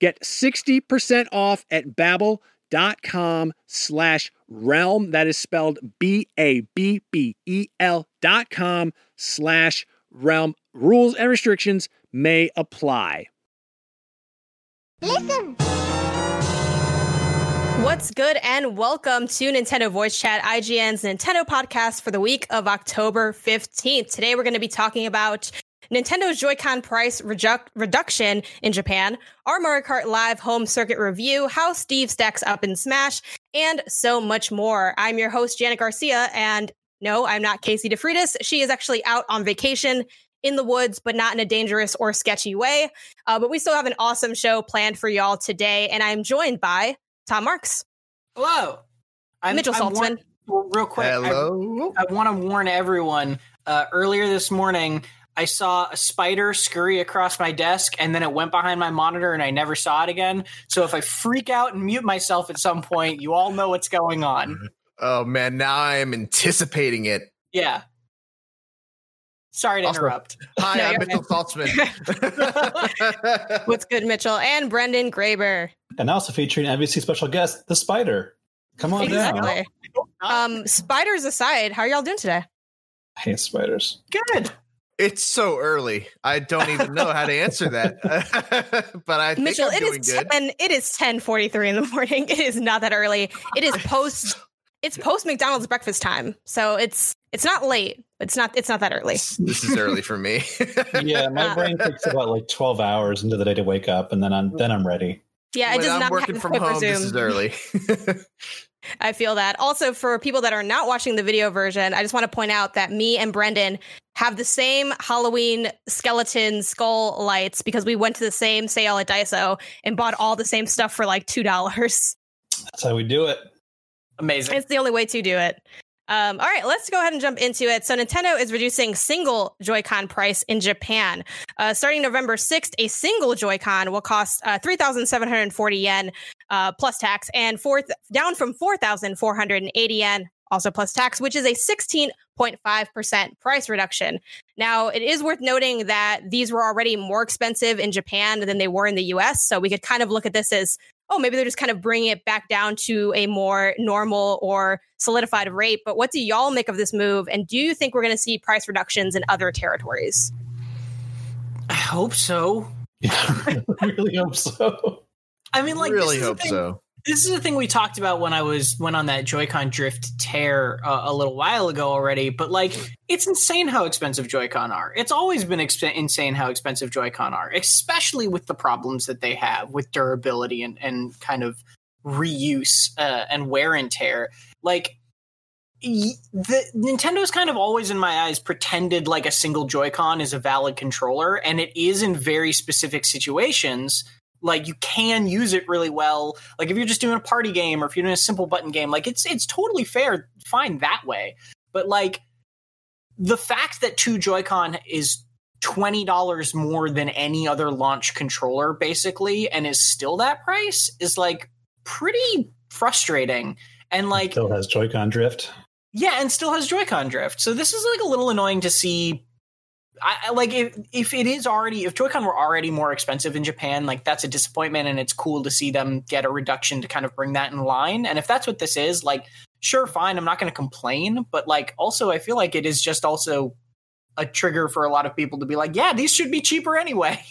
Get 60% off at babbel.com slash realm. That is spelled B-A-B-B-E-L dot com slash realm. Rules and restrictions may apply. Listen. What's good and welcome to Nintendo Voice Chat, IGN's Nintendo podcast for the week of October 15th. Today we're going to be talking about Nintendo's Joy-Con price reju- reduction in Japan, our Mario Kart Live home circuit review, how Steve stacks up in Smash, and so much more. I'm your host, Janet Garcia, and no, I'm not Casey DeFreitas. She is actually out on vacation in the woods, but not in a dangerous or sketchy way. Uh, but we still have an awesome show planned for y'all today, and I'm joined by Tom Marks. Hello. I'm Mitchell I'm Saltzman. Warn- real quick, Hello. I, I want to warn everyone. Uh, earlier this morning, I saw a spider scurry across my desk and then it went behind my monitor and I never saw it again. So if I freak out and mute myself at some point, you all know what's going on. Oh man, now I am anticipating it. Yeah. Sorry to also, interrupt. Hi, no, I'm Mitchell Saltzman. What's good, Mitchell? And Brendan Graeber. And also featuring NVC special guest, the Spider. Come on exactly. down. Um, spiders aside, how are y'all doing today? I hate spiders. Good. It's so early. I don't even know how to answer that. but I think Mitchell, I'm doing good. And it is 10:43 in the morning. It is not that early. It is post it's post McDonald's breakfast time. So it's it's not late. It's not it's not that early. This is early for me. yeah, my brain takes about like 12 hours into the day to wake up and then I'm then I'm ready. Yeah, when I'm working from home. Resume. This is early. I feel that. Also, for people that are not watching the video version, I just want to point out that me and Brendan have the same Halloween skeleton skull lights because we went to the same sale at Daiso and bought all the same stuff for like $2. That's how we do it. Amazing. It's the only way to do it. Um, all right, let's go ahead and jump into it. So, Nintendo is reducing single Joy-Con price in Japan. Uh, starting November 6th, a single Joy-Con will cost uh, 3,740 yen uh, plus tax, and fourth down from 4,480 yen also plus tax, which is a 16.5% price reduction. Now, it is worth noting that these were already more expensive in Japan than they were in the US. So we could kind of look at this as oh, maybe they're just kind of bringing it back down to a more normal or solidified rate. But what do y'all make of this move? And do you think we're going to see price reductions in other territories? I hope so. I really hope so. I mean, like, really this is the hope thing- so. This is the thing we talked about when I was went on that Joy-Con drift tear uh, a little while ago already. But like, it's insane how expensive Joy-Con are. It's always been exp- insane how expensive Joy-Con are, especially with the problems that they have with durability and and kind of reuse uh, and wear and tear. Like, the Nintendo's kind of always in my eyes pretended like a single Joy-Con is a valid controller, and it is in very specific situations like you can use it really well like if you're just doing a party game or if you're doing a simple button game like it's it's totally fair fine that way but like the fact that two joy-con is $20 more than any other launch controller basically and is still that price is like pretty frustrating and like Still has Joy-Con drift. yeah, and still has Joy-Con drift. So this is like a little annoying to see. I, like if if it is already if Joy-Con were already more expensive in Japan, like that's a disappointment, and it's cool to see them get a reduction to kind of bring that in line. And if that's what this is, like sure, fine, I'm not going to complain, but like also I feel like it is just also a trigger for a lot of people to be like, yeah, these should be cheaper anyway.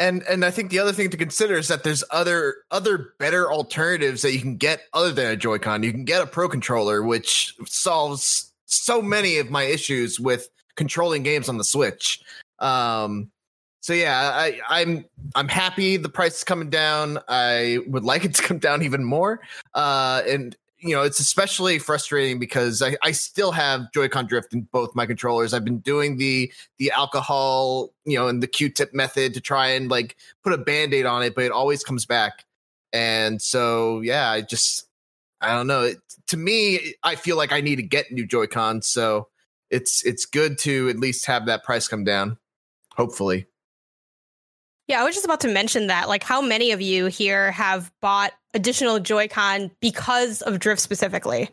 And and I think the other thing to consider is that there's other other better alternatives that you can get other than a Joy-Con. You can get a Pro controller, which solves so many of my issues with controlling games on the Switch. Um, so yeah, I, I'm I'm happy the price is coming down. I would like it to come down even more. Uh, and you know, it's especially frustrating because I, I still have Joy-Con drift in both my controllers. I've been doing the the alcohol, you know, and the Q-tip method to try and like put a band-aid on it, but it always comes back. And so yeah, I just I don't know. It, to me, I feel like I need to get new Joy-Cons, so it's it's good to at least have that price come down. Hopefully. Yeah, I was just about to mention that. Like, how many of you here have bought additional Joy-Con because of drift specifically?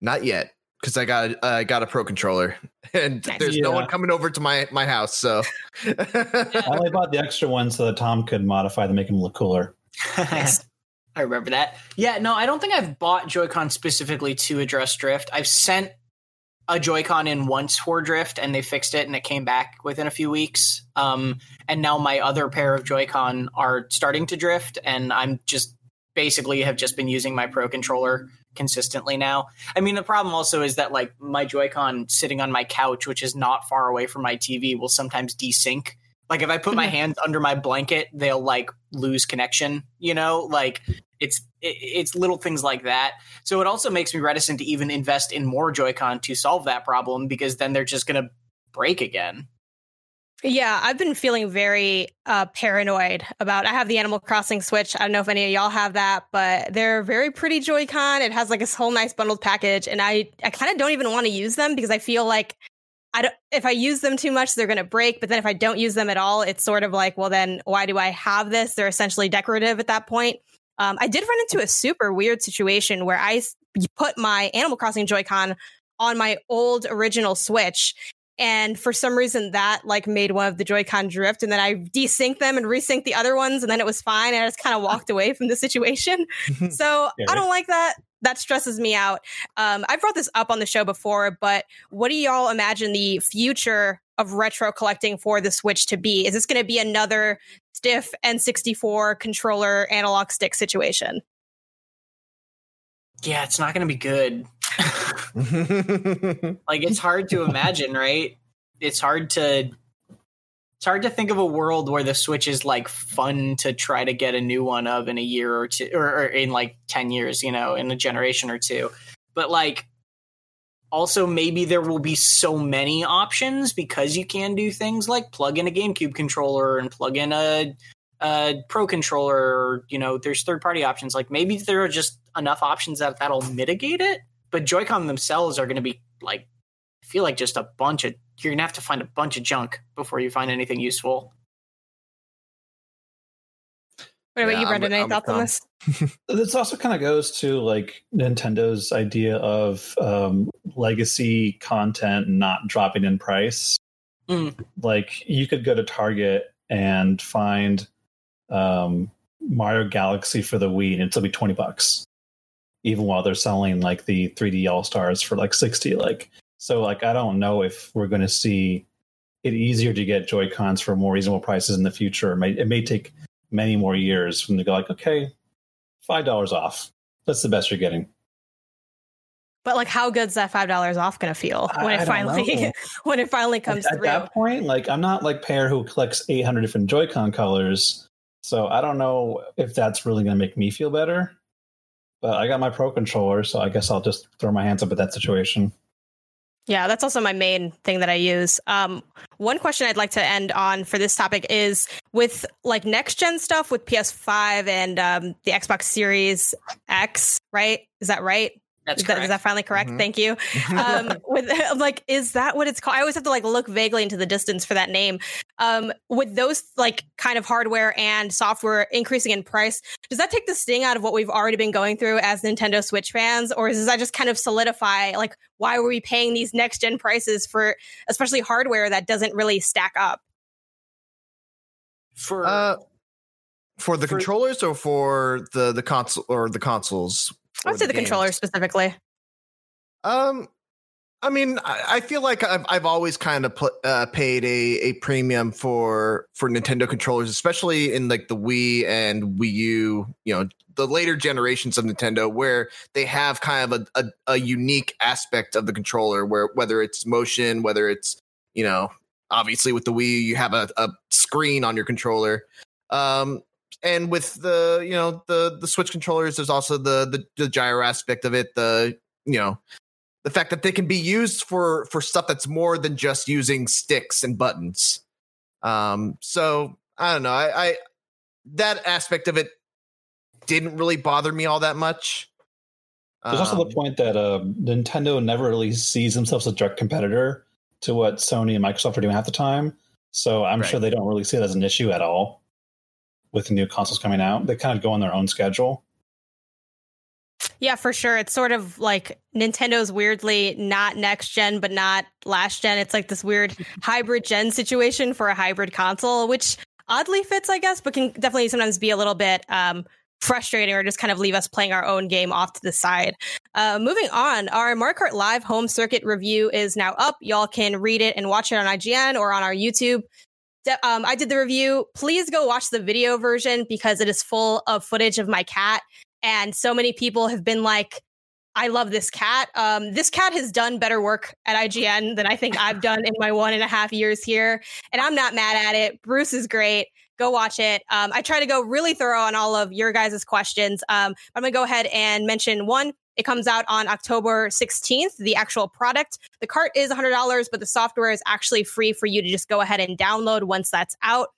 Not yet, because I got uh, I got a pro controller, and Nice. there's no one coming over to my my house. So I only bought the extra one so that Tom could modify them, make them look cooler. Nice. I remember that. Yeah, no, I don't think I've bought Joy-Con specifically to address drift. I've sent a Joy-Con in once for drift and they fixed it and it came back within a few weeks. Um, and now my other pair of Joy-Con are starting to drift and I'm just basically have just been using my Pro controller consistently now. I mean, the problem also is that like my Joy-Con sitting on my couch, which is not far away from my TV, will sometimes desync. Like if I put my hands under my blanket, they'll like lose connection, you know? Like it's it, it's little things like that. So it also makes me reticent to even invest in more Joy-Con to solve that problem because then they're just going to break again. Yeah, I've been feeling very uh, paranoid about. I have the Animal Crossing Switch. I don't know if any of y'all have that, but they're very pretty Joy-Con. It has like this whole nice bundled package, and I I kind of don't even want to use them because I feel like I don't. If I use them too much, they're going to break. But then if I don't use them at all, it's sort of like, well, then why do I have this? They're essentially decorative at that point. Um, I did run into a super weird situation where I put my Animal Crossing Joy-Con on my old original Switch. And for some reason, that like made one of the Joy-Con drift, and then I desync them and resync the other ones, and then it was fine. And I just kind of walked away from the situation. so Yeah, I don't like that. That stresses me out. Um, I brought this up on the show before, but what do y'all imagine the future of retro collecting for the Switch to be? Is this going to be another stiff N64 controller analog stick situation? Yeah, it's not going to be good. like it's hard to imagine, right? It's hard to It's hard to think of a world where the Switch is like fun to try to get a new one of in a year or two, or, or in like ten years, you know, in a generation or two. But like, also maybe there will be so many options because you can do things like plug in a GameCube controller and plug in a, a Pro controller. You know, there's third party options. Like maybe there are just enough options that that'll mitigate it. But Joy-Con themselves are going to be like, I feel like just a bunch of you're gonna have to find a bunch of junk before you find anything useful. What about Yeah, you, I'm Brendan? Any I'm with thoughts on this? This also kind of goes to like Nintendo's idea of um, legacy content not dropping in price. Mm. Like you could go to Target and find um, Mario Galaxy for the Wii, and it'll be twenty bucks, even while they're selling like the 3D All Stars for like sixty. Like so, like I don't know if we're going to see it easier to get Joy Cons for more reasonable prices in the future. It may, it may take many more years when they go like, okay, five dollars off. That's the best you're getting. But like, how good's that five dollars off gonna feel when I it finally when it finally comes at, at that point, like I'm not like Pear who collects 800 different Joy-Con colors, so I don't know if that's really going to make me feel better. But I got my Pro controller, so I guess I'll just throw my hands up at that situation. Yeah, that's also my main thing that I use. Um, one question I'd like to end on for this topic is with like next gen stuff with PS5 and um, the Xbox Series X, right? Is that right? That's is, that, is that finally correct? Mhm. Thank you. Um, with like, is that what it's called? I always have to like look vaguely into the distance for that name. Um, with those like kind of hardware and software increasing in price, does that take the sting out of what we've already been going through as Nintendo Switch fans, or does that just kind of solidify like why were we paying these next gen prices for especially hardware that doesn't really stack up? For Uh, for the For- controllers or for the the console or the consoles? I or would say the games? controller specifically. Um, I mean, I, I feel like I've I've always kind of put, uh, paid a a premium for for Nintendo controllers, especially in like the Wii and Wii U. You know, the later generations of Nintendo, where they have kind of a, a, a unique aspect of the controller, where whether it's motion, whether it's you know, obviously with the Wii, you have a, a screen on your controller. Um, and with the you know the the Switch controllers, there's also the the, the gyro aspect of it. The you know the fact that they can be used for for stuff that's more than just using sticks and buttons. Um, so I don't know. I, I that aspect of it didn't really bother me all that much. There's also Um, the point that uh, Nintendo never really sees themselves as a direct competitor to what Sony and Microsoft are doing half the time. So I'm Right. sure they don't really see it as an issue at all with the new consoles coming out. They kind of go on their own schedule. Yeah, for sure. It's sort of like Nintendo's weirdly not next gen, but not last gen. It's like this weird hybrid gen situation for a hybrid console, which oddly fits, I guess, but can definitely sometimes be a little bit um, frustrating or just kind of leave us playing our own game off to the side. Uh, moving on, our Mario Kart Live home circuit review is now up. Y'all can read it and watch it on IGN or on our YouTube. Um, I did the review. Please go watch the video version because it is full of footage of my cat. And so many people have been like i love this cat. Um, this cat has done better work at ign than i think i've done in my one and a half years here. And i'm not mad at it. Bruce is great go watch it. Um, i try to go really thorough on all of your guys' questions. Um, i'm going to go ahead and mention one. It comes out on october 16th the actual product. The cart is $100 but the software is actually free for you to just go ahead and download once that's out.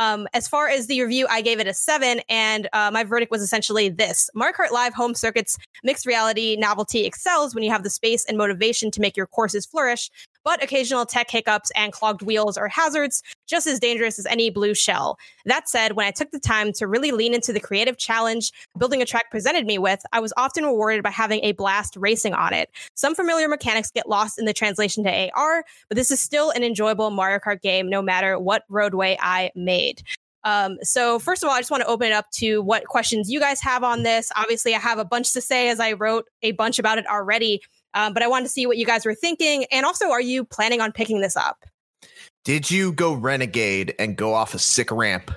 Um, as far as the review, I gave it a seven, and uh, my verdict was essentially this: Mario Kart Live Home Circuit's mixed reality novelty excels when you have the space and motivation to make your courses flourish, but occasional tech hiccups and clogged wheels are hazards just as dangerous as any blue shell. That said, when I took the time to really lean into the creative challenge building a track presented me with, I was often rewarded by having a blast racing on it. Some familiar mechanics get lost in the translation to AR, but this is still an enjoyable Mario Kart game no matter what roadway I made. Um, so first of all, I just want to open it up to what questions you guys have on this. Obviously, I have a bunch to say as I wrote a bunch about it already. Um, but I wanted to see what you guys were thinking. And also, are you planning on picking this up? Did you go renegade and go off a sick ramp?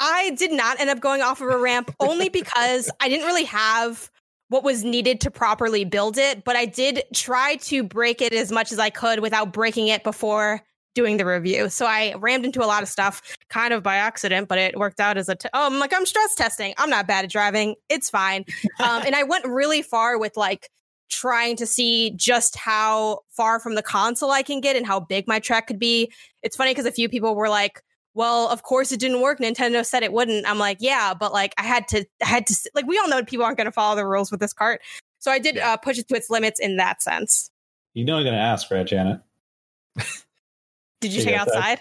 I did not end up going off of a ramp only because I didn't really have what was needed to properly build it, but I did try to break it as much as I could without breaking it before doing the review. So I rammed into a lot of stuff kind of by accident, but it worked out as a, t- oh, I'm like, I'm stress testing. I'm not bad at driving. It's fine. Um, and I went really far with like trying to see just how far from the console I can get and how big my track could be. It's funny because a few people were like, well, of course it didn't work. Nintendo said it wouldn't. I'm like, yeah, but like I had to, I had to, like, we all know people aren't going to follow the rules with this cart. So I did uh, push it to its limits in that sense. You know I'm going to ask, right, Janet? Did you take it outside?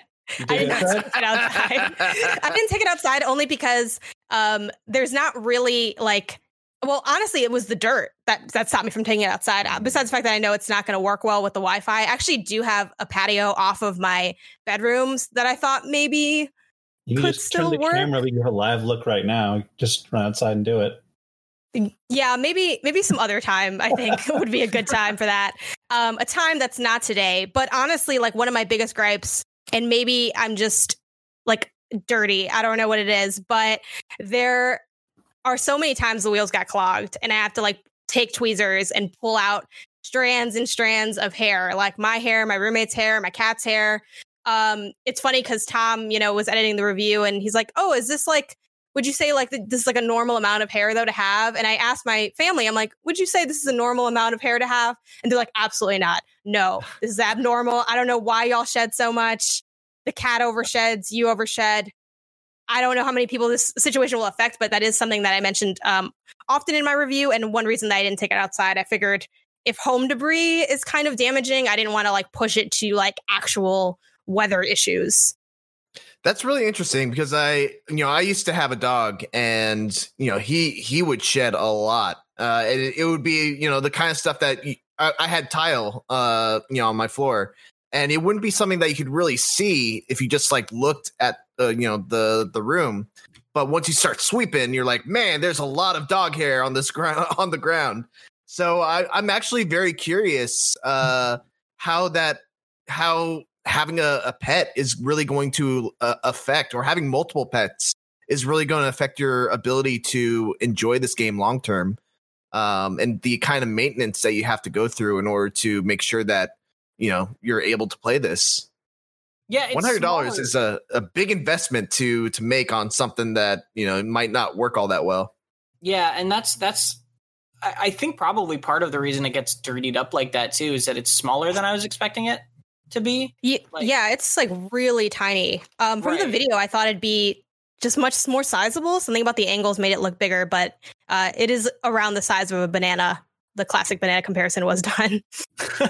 I did not take it outside. I didn't take it outside only because um, there's not really like. Well, honestly, it was the dirt that that stopped me from taking it outside. Uh, besides the fact that I know it's not going to work well with the Wi-Fi, I actually do have a patio off of my bedrooms that I thought maybe you could just turn the work. camera. We have a live look right now. Just run outside and do it. Yeah, maybe maybe some other time. I think would be a good time for that. Um, a time that's not today. But honestly, like one of my biggest gripes, and maybe I'm just like dirty. I don't know what it is, but there are so many times the wheels got clogged, and I have to like take tweezers and pull out strands and strands of hair, like my hair, my roommate's hair, my cat's hair. Um, it's funny because Tom, you know, was editing the review, and he's like, "Oh, is this like?" would you say like this is like a normal amount of hair though to have? And I asked my family, I'm like, would you say this is a normal amount of hair to have? And they're like, absolutely not. No, this is abnormal. I don't know why y'all shed so much. The cat oversheds, you overshed. I don't know how many people this situation will affect, but that is something that I mentioned um, often in my review. And one reason that I didn't take it outside, I figured if home debris is kind of damaging, I didn't want to like push it to like actual weather issues. That's really interesting because I, you know, I used to have a dog, and you know, he he would shed a lot. Uh, it, it would be, you know, the kind of stuff that I, I had tile, uh, you know, on my floor, and it wouldn't be something that you could really see if you just like looked at, you know, the the room. But once you start sweeping, you're like, man, there's a lot of dog hair on this ground on the ground. So I, I'm actually very curious uh, how that how having a, a pet is really going to uh, affect, or having multiple pets is really going to affect your ability to enjoy this game long term. Um, and the kind of maintenance that you have to go through in order to make sure that you know you're able to play this. Yeah, one hundred dollars is a, a big investment to to make on something that you know might not work all that well. Yeah, and that's that's I think probably part of the reason it gets dirtied up like that too is that it's smaller than I was expecting it to be. Yeah, like, yeah it's like really tiny. Um, from right. the video, I thought it'd be just much more sizable. Something about the angles made it look bigger, but uh, it is around the size of a banana. The classic banana comparison was done.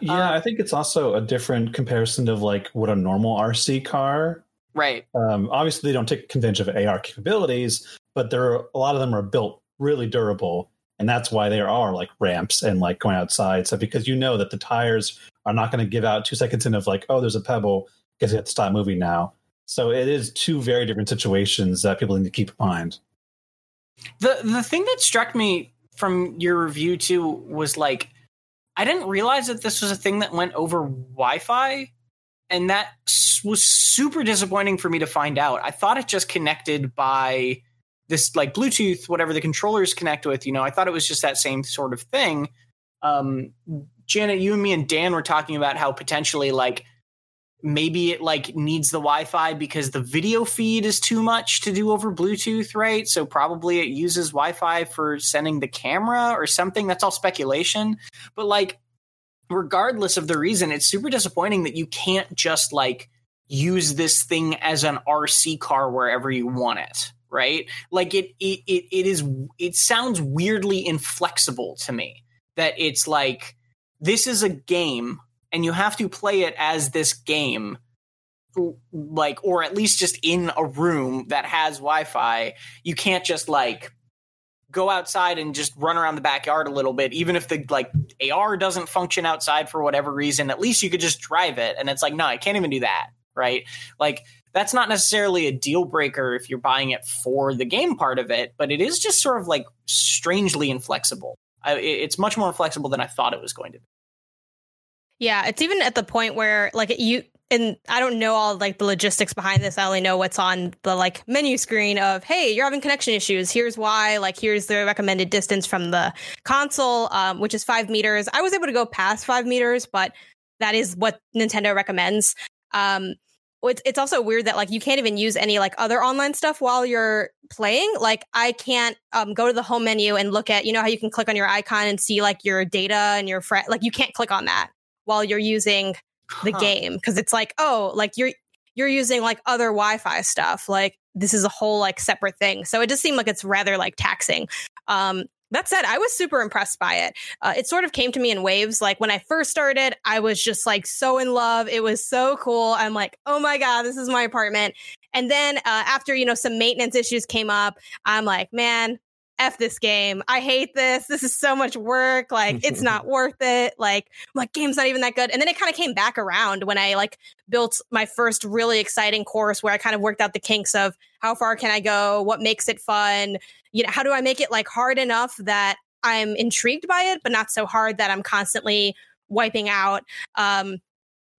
yeah, um, I think it's also a different comparison of like what a normal RC car. Right. Um, obviously, they don't take advantage of AR capabilities, but there are, a lot of them are built really durable and that's why there are like ramps and like going outside so because you know that the tires are not going to give out two seconds in of like, oh, there's a pebble, guess you have to stop moving now. So it is two very different situations that people need to keep in mind. The the thing that struck me from your review too was like I didn't realize that this was a thing that went over Wi-Fi, and that was super disappointing for me to find out. I thought it just connected by this like Bluetooth, whatever the controllers connect with. You know, I thought it was just that same sort of thing. Um, Janet, you and me and Dan were talking about how potentially like maybe it like needs the Wi-Fi because the video feed is too much to do over Bluetooth, right? So probably it uses Wi-Fi for sending the camera or something. That's all speculation. But like regardless of the reason, it's super disappointing that you can't just like use this thing as an RC car wherever you want it, right? Like it it it, it is it sounds weirdly inflexible to me that it's like this is a game and you have to play it as this game like or at least just in a room that has wi-fi. You can't just like go outside and just run around the backyard a little bit even if the like ar doesn't function outside for whatever reason at least you could just drive it and it's like no i can't even do that right? Like that's not necessarily a deal breaker if you're buying it for the game part of it but it is just sort of like strangely inflexible. I, it's much more flexible than i thought it was going to be yeah, it's even at the point where like you and I don't know all like the logistics behind this. I only know what's on the like menu screen of hey, you're having connection issues. Here's why. Like here's the recommended distance from the console, um, which is five meters. I was able to go past five meters, but that is what Nintendo recommends. Um, it's, it's also weird that like you can't even use any like other online stuff while you're playing. Like I can't um, go to the home menu and look at you know how you can click on your icon and see like your data and your friend. Like you can't click on that while you're using the Huh. game because it's like oh like you're you're using like other Wi-Fi stuff. Like this is a whole like separate thing. So it just seemed like it's rather like taxing. Um, that said, I was super impressed by it. Uh, it sort of came to me in waves. Like when I first started, I was just like so in love. It was so cool. I'm like, oh my god, this is my apartment. And then uh, after you know some maintenance issues came up, I'm like, man, f this game. I hate this. This is so much work. Like it's not worth it. Like like game's not even that good. And then it kind of came back around when I like built my first really exciting course where I kind of worked out the kinks of how far can I go, what makes it fun, you know, how do I make it like hard enough that I'm intrigued by it, but not so hard that I'm constantly wiping out. Um,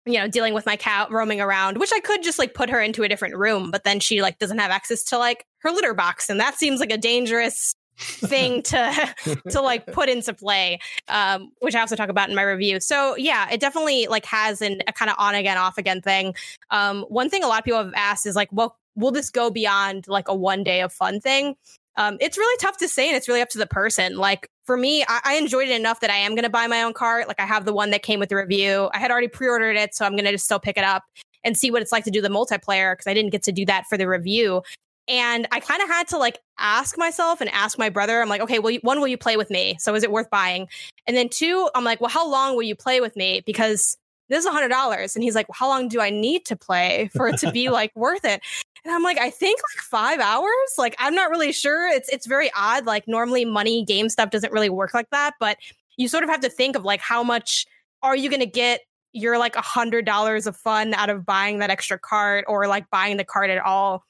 you know, dealing with my cat roaming around, which I could just like put her into a different room, but then she like doesn't have access to like her litter box, and that seems like a dangerous thing to to like put into play um which i also talk about in my review. So yeah it definitely like has an, a kind of on again off again thing. Um one thing a lot of people have asked is like well will this go beyond like a one day of fun thing? Um it's really tough to say and it's really up to the person. Like for me I, I enjoyed it enough that i am going to buy my own cart. Like i have the one that came with the review. I had already pre-ordered it so i'm going to just still pick it up and see what it's like to do the multiplayer because i didn't get to do that for the review and I kind of had to like ask myself and ask my brother. I'm like, okay, well, one, will you play with me? So is it worth buying? And then two, I'm like, well, how long will you play with me? Because this is a hundred dollars. And he's like, well, how long do I need to play for it to be like worth it? And I'm like, I think like five hours. Like, I'm not really sure. It's it's very odd. Like normally money game stuff doesn't really work like that, but you sort of have to think of like how much are you going to get your like a hundred dollars of fun out of buying that extra cart or like buying the cart at all.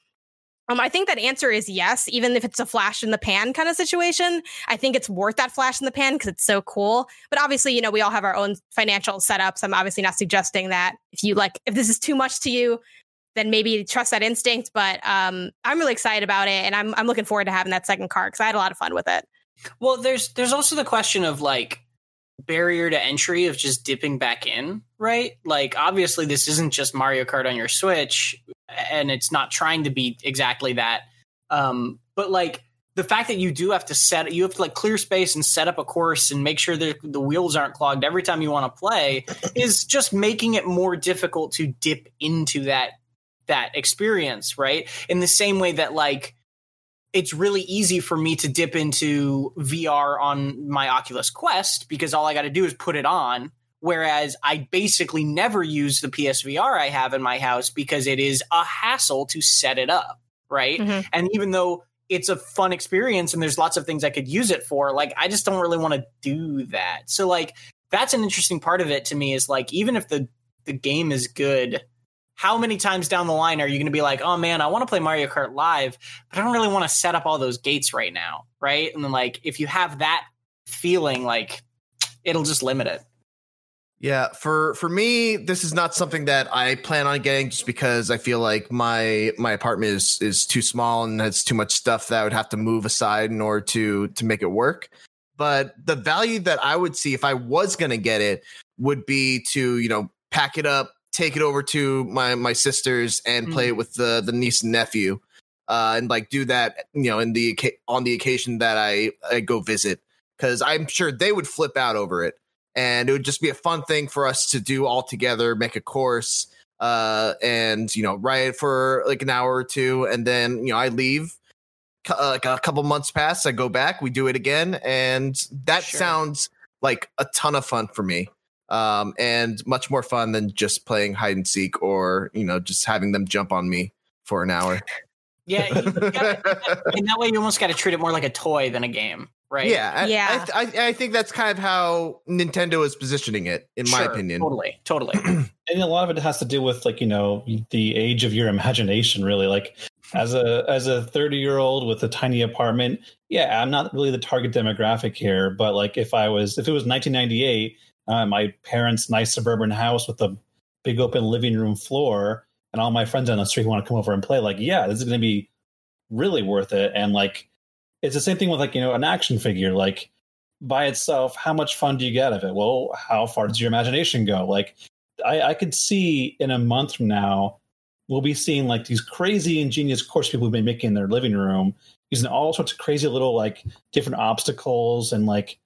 Um, I think that answer is yes, even if it's a flash in the pan kind of situation. I think it's worth that flash in the pan because it's so cool. But obviously, you know, we all have our own financial setups. I'm obviously not suggesting that if you like, if this is too much to you, then maybe trust that instinct. But um, I'm really excited about it, and I'm I'm looking forward to having that second car because I had a lot of fun with it. Well, there's there's also the question of like barrier to entry of just dipping back in, right? Like obviously this isn't just Mario Kart on your Switch and it's not trying to be exactly that. Um but like the fact that you do have to set you have to like clear space and set up a course and make sure that the wheels aren't clogged every time you want to play is just making it more difficult to dip into that that experience, right? In the same way that like it's really easy for me to dip into VR on my Oculus Quest because all I got to do is put it on. Whereas I basically never use the PSVR I have in my house because it is a hassle to set it up, right? Mhm. And even though it's a fun experience and there's lots of things I could use it for, like I just don't really want to do that. So like that's an interesting part of it to me is like even if the the game is good, how many times down the line are you going to be like, oh man, I want to play Mario Kart Live, but I don't really want to set up all those gates right now, right? And then like if you have that feeling, like it'll just limit it. Yeah, for for me, this is not something that I plan on getting just because I feel like my my apartment is is too small and has too much stuff that I would have to move aside in order to to make it work. But the value that I would see if I was going to get it would be to, you know, pack it up, take it over to my my sisters and play it with the the niece and nephew. Uh, and like do that, you know, in the on the occasion that I, I go visit, because I'm sure they would flip out over it and it would just be a fun thing for us to do all together make a course uh and you know write for like an hour or two and then you know i leave uh, like a couple months pass i go back we do it again and that Sure. sounds like a ton of fun for me um and much more fun than just playing hide and seek or you know just having them jump on me for an hour Yeah, you gotta- in that way you almost got to treat it more like a toy than a game, right? yeah I, Yeah. I, I, I think that's kind of how nintendo is positioning it in my opinion totally, totally. and a lot of it has to do with like you know the age of your imagination really like as a as a 30 year old with a tiny apartment yeah i'm not really the target demographic here but like if i was if it was 1998 uh, my parents nice suburban house with a big open living room floor and all my friends on the street who want to come over and play like yeah this is going to be really worth it. And like it's the same thing with like you know an action figure like by itself how much fun do you get out of it? Well how far does your imagination go? Like I, I could see in a month from now, we'll be seeing like these crazy ingenious course people have been making in their living room using all sorts of crazy little like different obstacles and like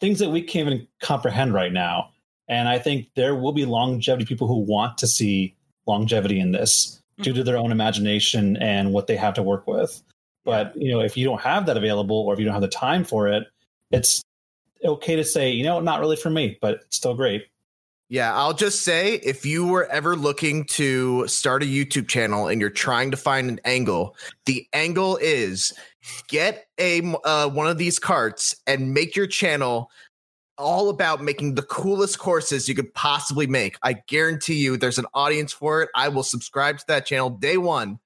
things that we can't even comprehend right now. And I think there will be longevity people who want to see longevity in this due to their own imagination and what they have to work with. But you know, if you don't have that available or if you don't have the time for it, it's okay to say, you know, not really for me, but it's still great. Yeah, I'll just say if you were ever looking to start a YouTube channel and you're trying to find an angle, the angle is get a uh, one of these carts and make your channel all about making the coolest courses you could possibly make. I guarantee you there's an audience for it. I will subscribe to that channel day one.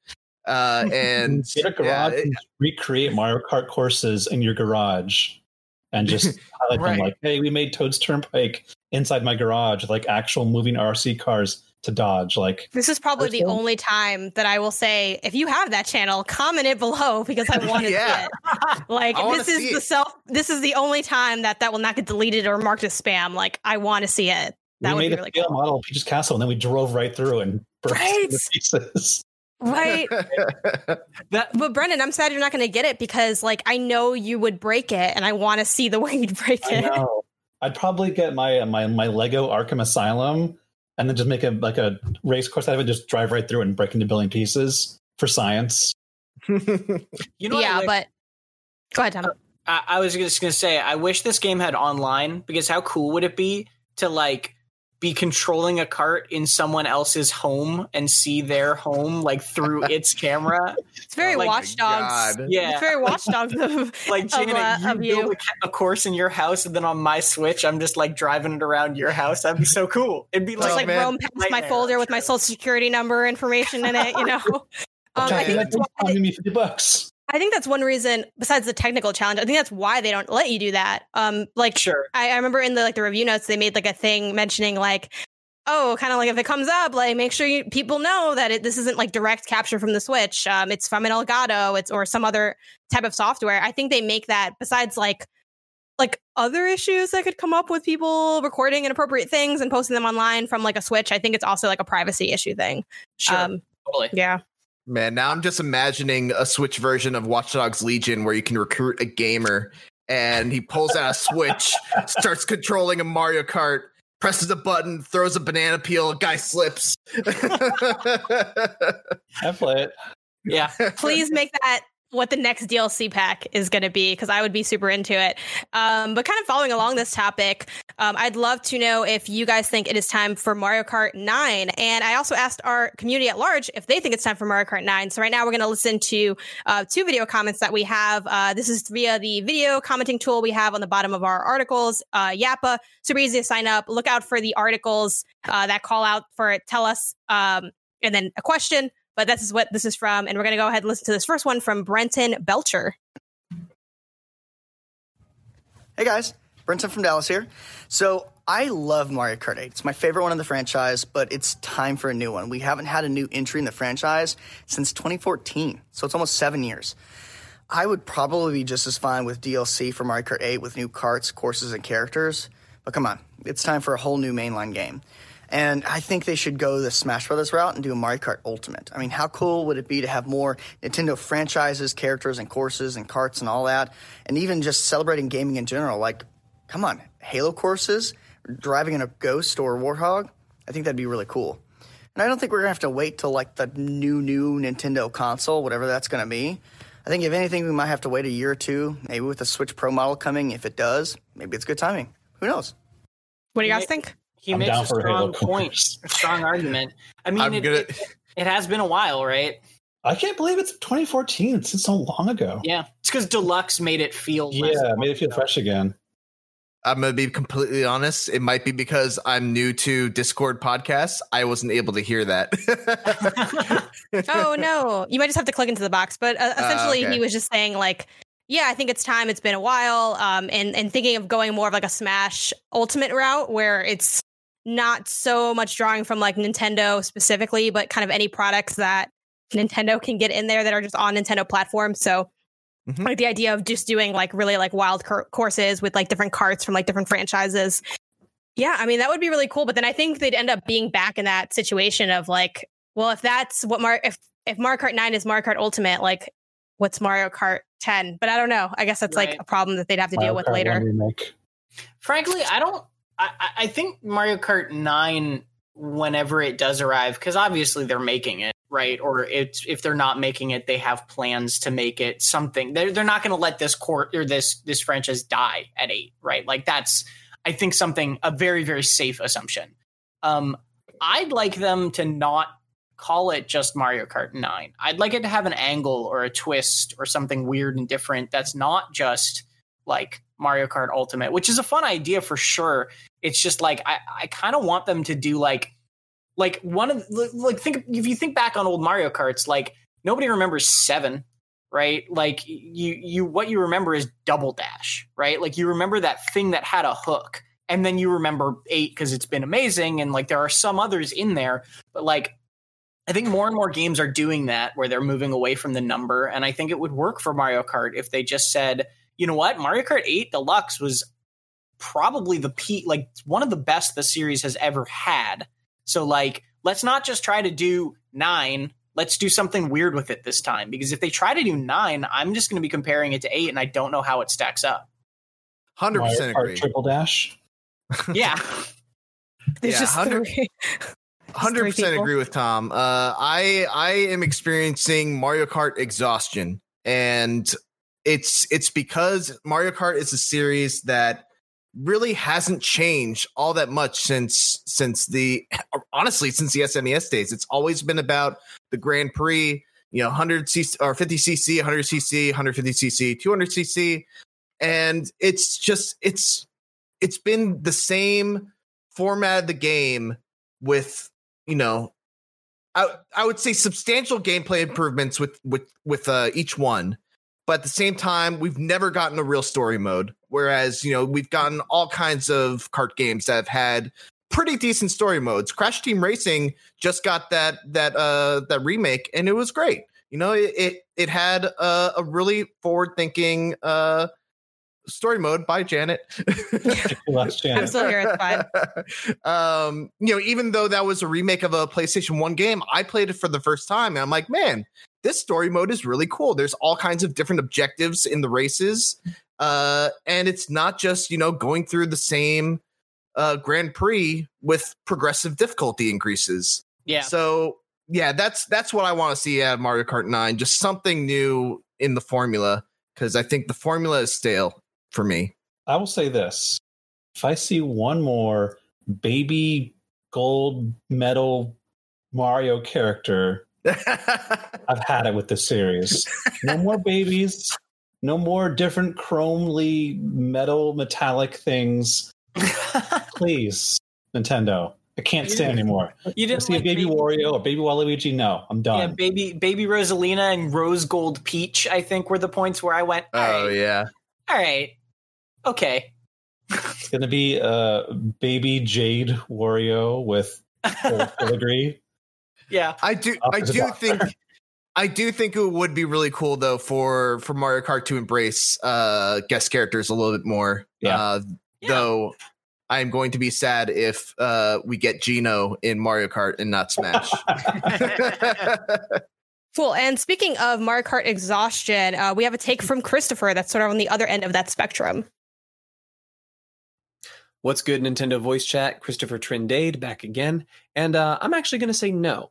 Uh, and get a garage yeah, it- recreate Mario Kart courses in your garage and just highlight Right. them like, hey, we made Toad's Turnpike inside my garage, like actual moving RC cars to dodge. Like, This is probably the Personal? only time that I will say, if you have that channel, comment it below because I want to Yeah. see it. Like this is the it. self. This is the only time that that will not get deleted or marked as spam. Like I want to see it. That we would made be a really scale cool. model of Peach's Castle and then we drove right through and burst Right. into pieces. Right. That But Brendan, I'm sad you're not going to get it because like I know you would break it, and I want to see the way you'd break I it. know. I'd probably get my my my Lego Arkham Asylum and then just make a like a race course out of it, just drive right through it and break into a billion pieces for science. you know, yeah, wish- but go ahead, Tom. I, I was just gonna say, I wish this game had online because how cool would it be to like be controlling a cart in someone else's home and see their home like through its camera? It's very Oh my Watch Dogs. God. Yeah. It's very Watch Dogs of Like of, Janet, uh, you of build you. A, a course in your house, and then on my Switch, I'm just like driving it around your house. That'd be so cool. It'd be Just Oh, like man. roam past my Nightmare, folder with my social security number information in it. You know. Um, I Which think I that's think me fifty bucks. I think that's one reason. Besides the technical challenge, I think that's why they don't let you do that. Um, like sure. I, I remember in the like the review notes they made like a thing mentioning like oh kind of like if it comes up like make sure you people know that it, this isn't like direct capture from the switch um it's from an elgato it's or some other type of software i think they make that besides like like other issues that could come up with people recording inappropriate things and posting them online from like a switch i think it's also like a privacy issue thing Sure. um totally. yeah Man, now I'm just imagining a Switch version of Watch Dogs Legion where you can recruit a gamer and he pulls out a Switch, starts controlling a Mario Kart, presses a button, throws a banana peel, a guy slips. I play it. Yeah. please make that what the next DLC pack is going to be because I would be super into it. Um, but kind of following along this topic, um, I'd love to know if you guys think it is time for Mario Kart 9. And I also asked our community at large if they think it's time for Mario Kart 9. So right now we're going to listen to uh, two video comments that we have. Uh, this is via the video commenting tool we have on the bottom of our articles. Uh, Yappa, super easy to sign up. Look out for the articles uh, that call out for it. Tell us, um, and then a question but this is what this is from. And we're going to go ahead and listen to this first one from Brenton Belcher. Hey guys, Brenton from Dallas here. So I love Mario Kart 8. It's my favorite one in the franchise, but it's time for a new one. We haven't had a new entry in the franchise since 2014, so it's almost seven years. I would probably be just as fine with DLC for Mario Kart 8 with new carts, courses, and characters. But come on, it's time for a whole new mainline game. And I think they should go the Smash Brothers route and do a Mario Kart Ultimate. I mean, how cool would it be to have more Nintendo franchises, characters, and courses and carts and all that? And even just celebrating gaming in general. Like, come on, Halo courses, driving in a Ghost or a Warthog. I think that'd be really cool. And I don't think we're gonna have to wait till like the new, new Nintendo console, whatever that's gonna be. I think if anything, we might have to wait a year or two, maybe with the Switch Pro model coming. If it does, maybe it's good timing. Who knows? What do you guys think? He I'm makes down a for Halo strong point, a strong argument. I mean, it, gonna- it, it has been a while, right? I can't believe it's 2014. It's so long ago. Yeah, it's because Deluxe made it feel. Yeah, long made it feel ago. fresh again. I'm gonna be completely honest. It might be because I'm new to Discord podcasts. I wasn't able to hear that. oh no, you might just have to click into the box. But uh, essentially, okay. he was just saying like, yeah, I think it's time. It's been a while, um, and and thinking of going more of like a Smash Ultimate route where it's not so much drawing from like Nintendo specifically, but kind of any products that Nintendo can get in there that are just on Nintendo platforms. So. Mhm. Like the idea of just doing like really like wild cur- courses with like different carts from like different franchises Yeah, I mean that would be really cool, but then I think they'd end up being back in that situation of like, well, if that's what Mar if if Mario Kart 9 is Mario Kart Ultimate, like what's Mario Kart 10? But I don't know. I guess that's Right. like a problem that they'd have to Mario deal with Kart later. Frankly, I don't. I, I- think Mario Kart Nine, whenever it does arrive, because obviously they're making it right, or it's if they're not making it, they have plans to make it something. They're they're not going to let this court or this this franchise die at eight, right? Like that's I think something a very very safe assumption. Um, I'd like them to not call it just Mario Kart 9. I'd like it to have an angle or a twist or something weird and different that's not just like Mario Kart Ultimate, which is a fun idea for sure. It's just like I, I kind of want them to do like like one of like think if you think back on old Mario Karts, like nobody remembers seven, right? Like you you what you remember is Double Dash, right? Like you remember that thing that had a hook, and then you remember eight because it's been amazing, and like there are some others in there, but like I think more and more games are doing that where they're moving away from the number, and I think it would work for Mario Kart if they just said, you know what, Mario Kart 8 Deluxe was probably the peak, like one of the best the series has ever had. So like, let's not just try to do nine. Let's do something weird with it this time. Because if they try to do nine, I'm just going to be comparing it to eight, and I don't know how it stacks up. Hundred percent agree. Triple Dash. Yeah, There's Yeah, just 100 three. Hundred three percent agree with Tom. Uh, I I am experiencing Mario Kart exhaustion, and it's it's because Mario Kart is a series that really hasn't changed all that much since since the honestly since the SNES days. It's always been about the Grand Prix, you know, 100 cc or 50 cc, 100 cc, 150 cc, 200 cc, and it's just it's it's been the same format of the game with you know I I would say substantial gameplay improvements with with with uh, each one, but at the same time, we've never gotten a real story mode. Whereas you know we've gotten all kinds of kart games that have had pretty decent story modes. Crash Team Racing just got that that uh that remake, and it was great. You know, it it, it had a, a really forward thinking uh story mode by Janet. Last I'm still here. It's fine. um, you know, even though that was a remake of a PlayStation 1 game, I played it for the first time and I'm like, man, this story mode is really cool. There's all kinds of different objectives in the races. Uh, and it's not just, you know, going through the same uh Grand Prix with progressive difficulty increases. yeah. So yeah, that's that's what I want to see out of Mario Kart 9. Just something new in the formula. Because I think the formula is stale for me. I will say this: if I see one more baby gold medal Mario character, I've had it with this series. No more babies. No more different chromely metal metallic things. Please, Nintendo. I can't stand anymore. you I didn't see a like baby Wario or baby Waluigi. No, I'm Yeah, done. baby, baby Rosalina and Rose Gold Peach. I think were the points where I went. Oh right, yeah. all right, okay. It's gonna be uh, baby Jade Wario with full filigree. Yeah, I do. Up I do think. I do think it would be really cool though for for Mario Kart to embrace uh guest characters a little bit more. Yeah. Uh, Yeah. Though I am going to be sad if uh we get Geno in Mario Kart and not Smash. Cool. And speaking of Mario Kart exhaustion, uh, we have a take from Christopher that's sort of on the other end of that spectrum. What's good, Nintendo voice chat? Christopher Trindade back again. And uh, I'm actually going to say no.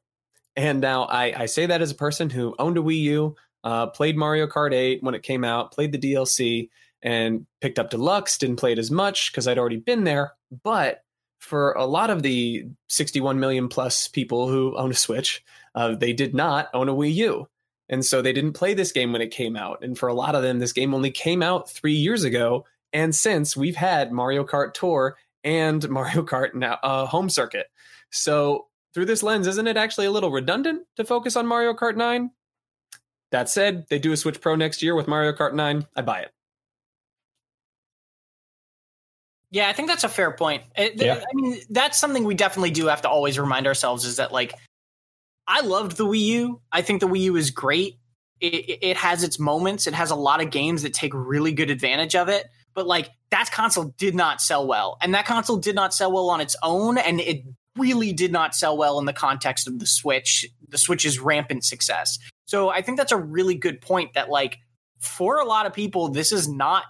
And now I, I say that as a person who owned a Wii U, uh, played Mario Kart 8 when it came out, played the DLC, and picked up Deluxe. Didn't play it as much because I'd already been there. But for a lot of the 61 million plus people who own a Switch, uh, they did not own a Wii U. And so they didn't play this game when it came out. And for a lot of them, this game only came out three years ago. And since we've had Mario Kart Tour and Mario Kart now uh, Home Circuit, so through this lens, isn't it actually a little redundant to focus on Mario Kart 9? That said, they do a Switch Pro next year with Mario Kart 9. I buy it. yeah. I think that's a fair point. Eh, it- Yeah. I mean, that's something we definitely do have to always remind ourselves is that like, I loved the Wii U. I think the Wii U is great. It, it- has its moments. It has a lot of games that take really good advantage of it. But like that console did not sell well. And that console did not sell well on its own. And it really did not sell well in the context of the Switch, the Switch's rampant success. So I think that's a really good point that, like, for a lot of people, this is not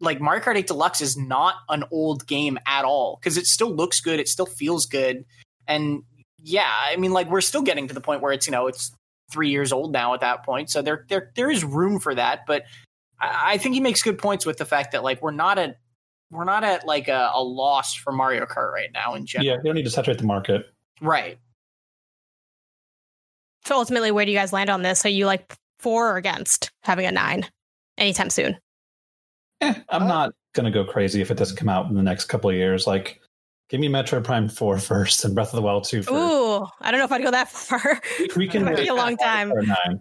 like Mario Kart 8 Deluxe is not an old game at all because it still looks good, it still feels good. And yeah, I mean, like, we're still getting to the point where it's, you know, it's three years old now at that point. So there, there, there is room for that. But I, I think he makes good points with the fact that, like, we're not at we're not at like a, a loss for Mario Kart right now in general. Yeah, you don't need to saturate the market. Right. So ultimately, where do you guys land on this? Are you like for or against having a nine anytime soon? Eh, I'm Uh, not gonna go crazy if it doesn't come out in the next couple of years. Like, give me Metroid Prime 4 first and Breath of the Wild 2 first. Ooh, I don't know if I'd go that far. We- we can It might be wait a long time. nine.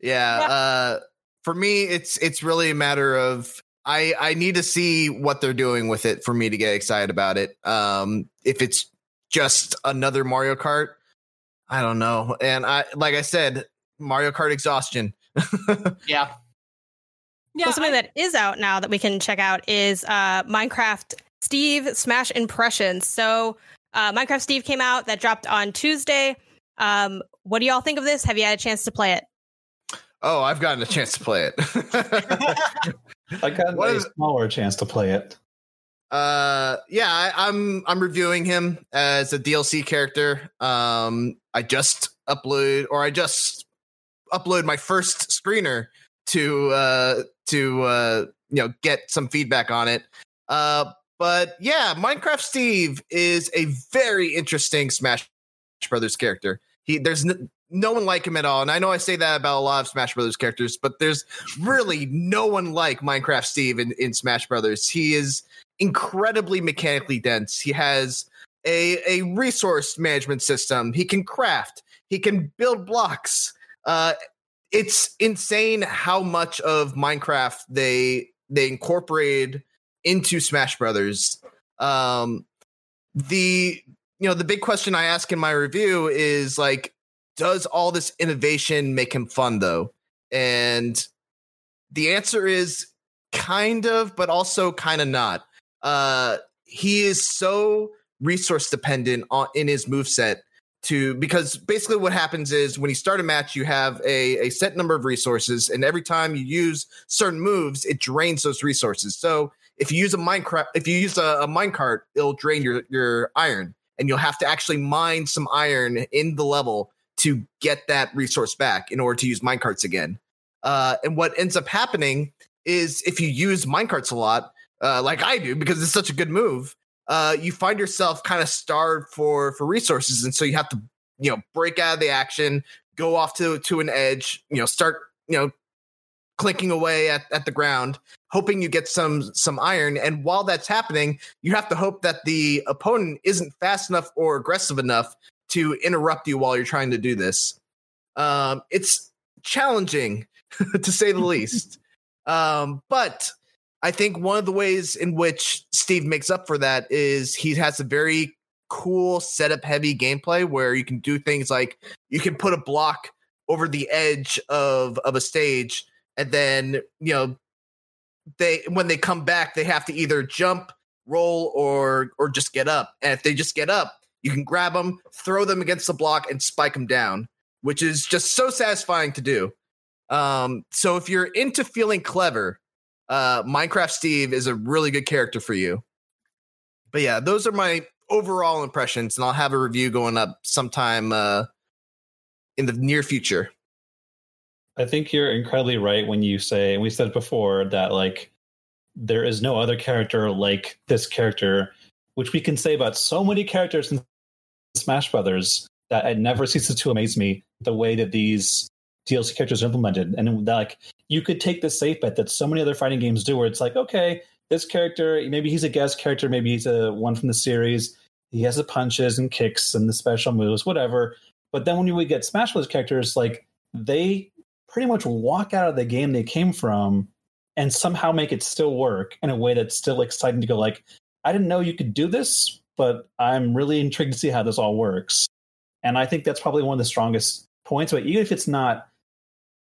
Yeah, Yeah. Uh, for me, it's it's really a matter of I I need to see what they're doing with it for me to get excited about it. Um, if it's just another Mario Kart, I don't know. And I like I said, Mario Kart exhaustion. Yeah. Yeah. so something I- that is out now that we can check out is uh, Minecraft Steve Smash Impressions. So uh, Minecraft Steve came out that dropped on Tuesday. Um, what do y'all think of this? Have you had a chance to play it? Oh, I've gotten a chance to play it. I got What a is- smaller chance to play it. uh yeah I, i'm i'm reviewing him as a dlc character um i just upload or i just upload my first screener to uh to uh you know get some feedback on it uh but yeah minecraft steve is a very interesting smash brothers character he there's n- no one like him at all and i know i say that about a lot of smash brothers characters but there's really no one like minecraft steve in, in smash brothers he is incredibly mechanically dense. He has a a resource management system. He can craft. He can build blocks. Uh, it's insane how much of Minecraft they they incorporated into Smash Brothers. Um, the you know the big question I ask in my review is like, does all this innovation make him fun though? And the answer is kind of, but also kind of not uh he is so resource dependent on in his move set to because basically what happens is when you start a match you have a, a set number of resources and every time you use certain moves it drains those resources so if you use a minecraft if you use a, a minecart it'll drain your your iron and you'll have to actually mine some iron in the level to get that resource back in order to use minecarts again uh and what ends up happening is if you use minecarts a lot uh, like I do because it's such a good move, uh, you find yourself kind of starved for for resources, and so you have to you know break out of the action, go off to to an edge, you know, start you know clinking away at, at the ground, hoping you get some some iron. And while that's happening, you have to hope that the opponent isn't fast enough or aggressive enough to interrupt you while you're trying to do this. Um, it's challenging to say the least. Um, but I think one of the ways in which Steve makes up for that is he has a very cool setup heavy gameplay where you can do things like you can put a block over the edge of of a stage and then you know they when they come back they have to either jump roll or or just get up and if they just get up you can grab them throw them against the block and spike them down which is just so satisfying to do um so if you're into feeling clever uh, Minecraft Steve is a really good character for you. But yeah, those are my overall impressions, and I'll have a review going up sometime uh, in the near future. I think you're incredibly right when you say, and we said before that like there is no other character like this character, which we can say about so many characters in Smash Brothers that it never ceases to amaze me the way that these DLC characters are implemented. And like you could take the safe bet that so many other fighting games do, where it's like, okay, this character maybe he's a guest character, maybe he's a one from the series. He has the punches and kicks and the special moves, whatever. But then when we get Smash Bros. characters, like they pretty much walk out of the game they came from and somehow make it still work in a way that's still exciting to go like i didn't know you could do this but i'm really intrigued to see how this all works and i think that's probably one of the strongest points but even if it's not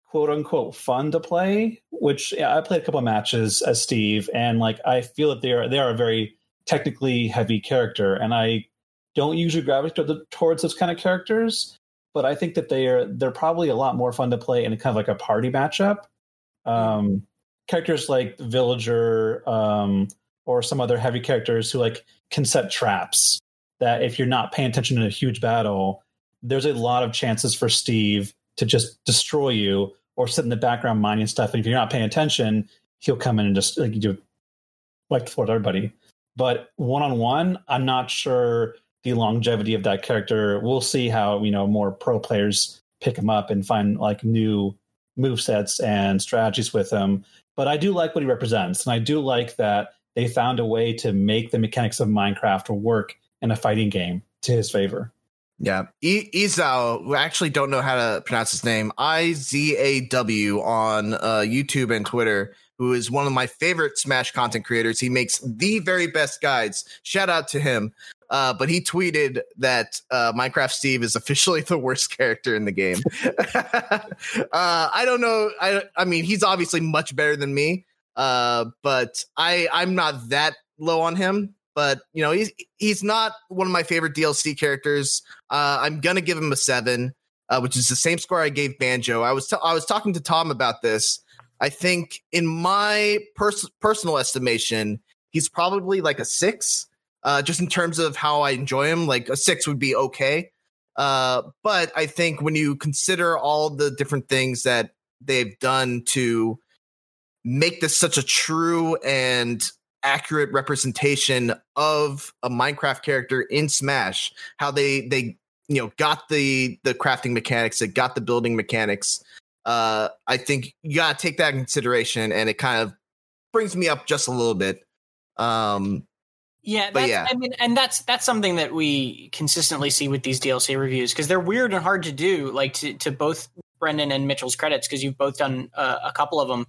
quote unquote fun to play. Which yeah, I played a couple of matches as Steve, and like I feel that they are they are a very technically heavy character, and I don't usually gravitate towards those kind of characters. But I think that they are they're probably a lot more fun to play in kind of like a party matchup. Um, characters like Villager um, or some other heavy characters who like can set traps that if you're not paying attention in a huge battle, there's a lot of chances for Steve to just destroy you or sit in the background mining stuff. And if you're not paying attention, he'll come in and just like the floor with everybody. But one on one, I'm not sure the longevity of that character. We'll see how you know more pro players pick him up and find like new move sets and strategies with him. But I do like what he represents, and I do like that they found a way to make the mechanics of Minecraft work in a fighting game to his favor. Yeah, I- Izao, who actually don't know how to pronounce his name, I Z A W on uh, YouTube and Twitter, who is one of my favorite Smash content creators. He makes the very best guides. Shout out to him. Uh, but he tweeted that uh, Minecraft Steve is officially the worst character in the game. uh, I don't know. I I mean, he's obviously much better than me, uh, but I I'm not that low on him. But you know, he's he's not one of my favorite DLC characters. Uh, I'm gonna give him a seven, uh, which is the same score I gave Banjo. I was t- I was talking to Tom about this. I think in my pers- personal estimation, he's probably like a six uh, just in terms of how I enjoy him. Like a six would be okay. Uh, but I think when you consider all the different things that they've done to make this such a true and accurate representation of a Minecraft character in Smash, how they they you know got the the crafting mechanics, they got the building mechanics. Uh, I think you gotta take that in consideration, and it kind of brings me up just a little bit. Um, yeah, But that's, yeah. I mean, and that's that's something that we consistently see with these DLC reviews because they're weird and hard to do. Like to, to both Brendan and Mitchell's credits because you've both done uh, a couple of them,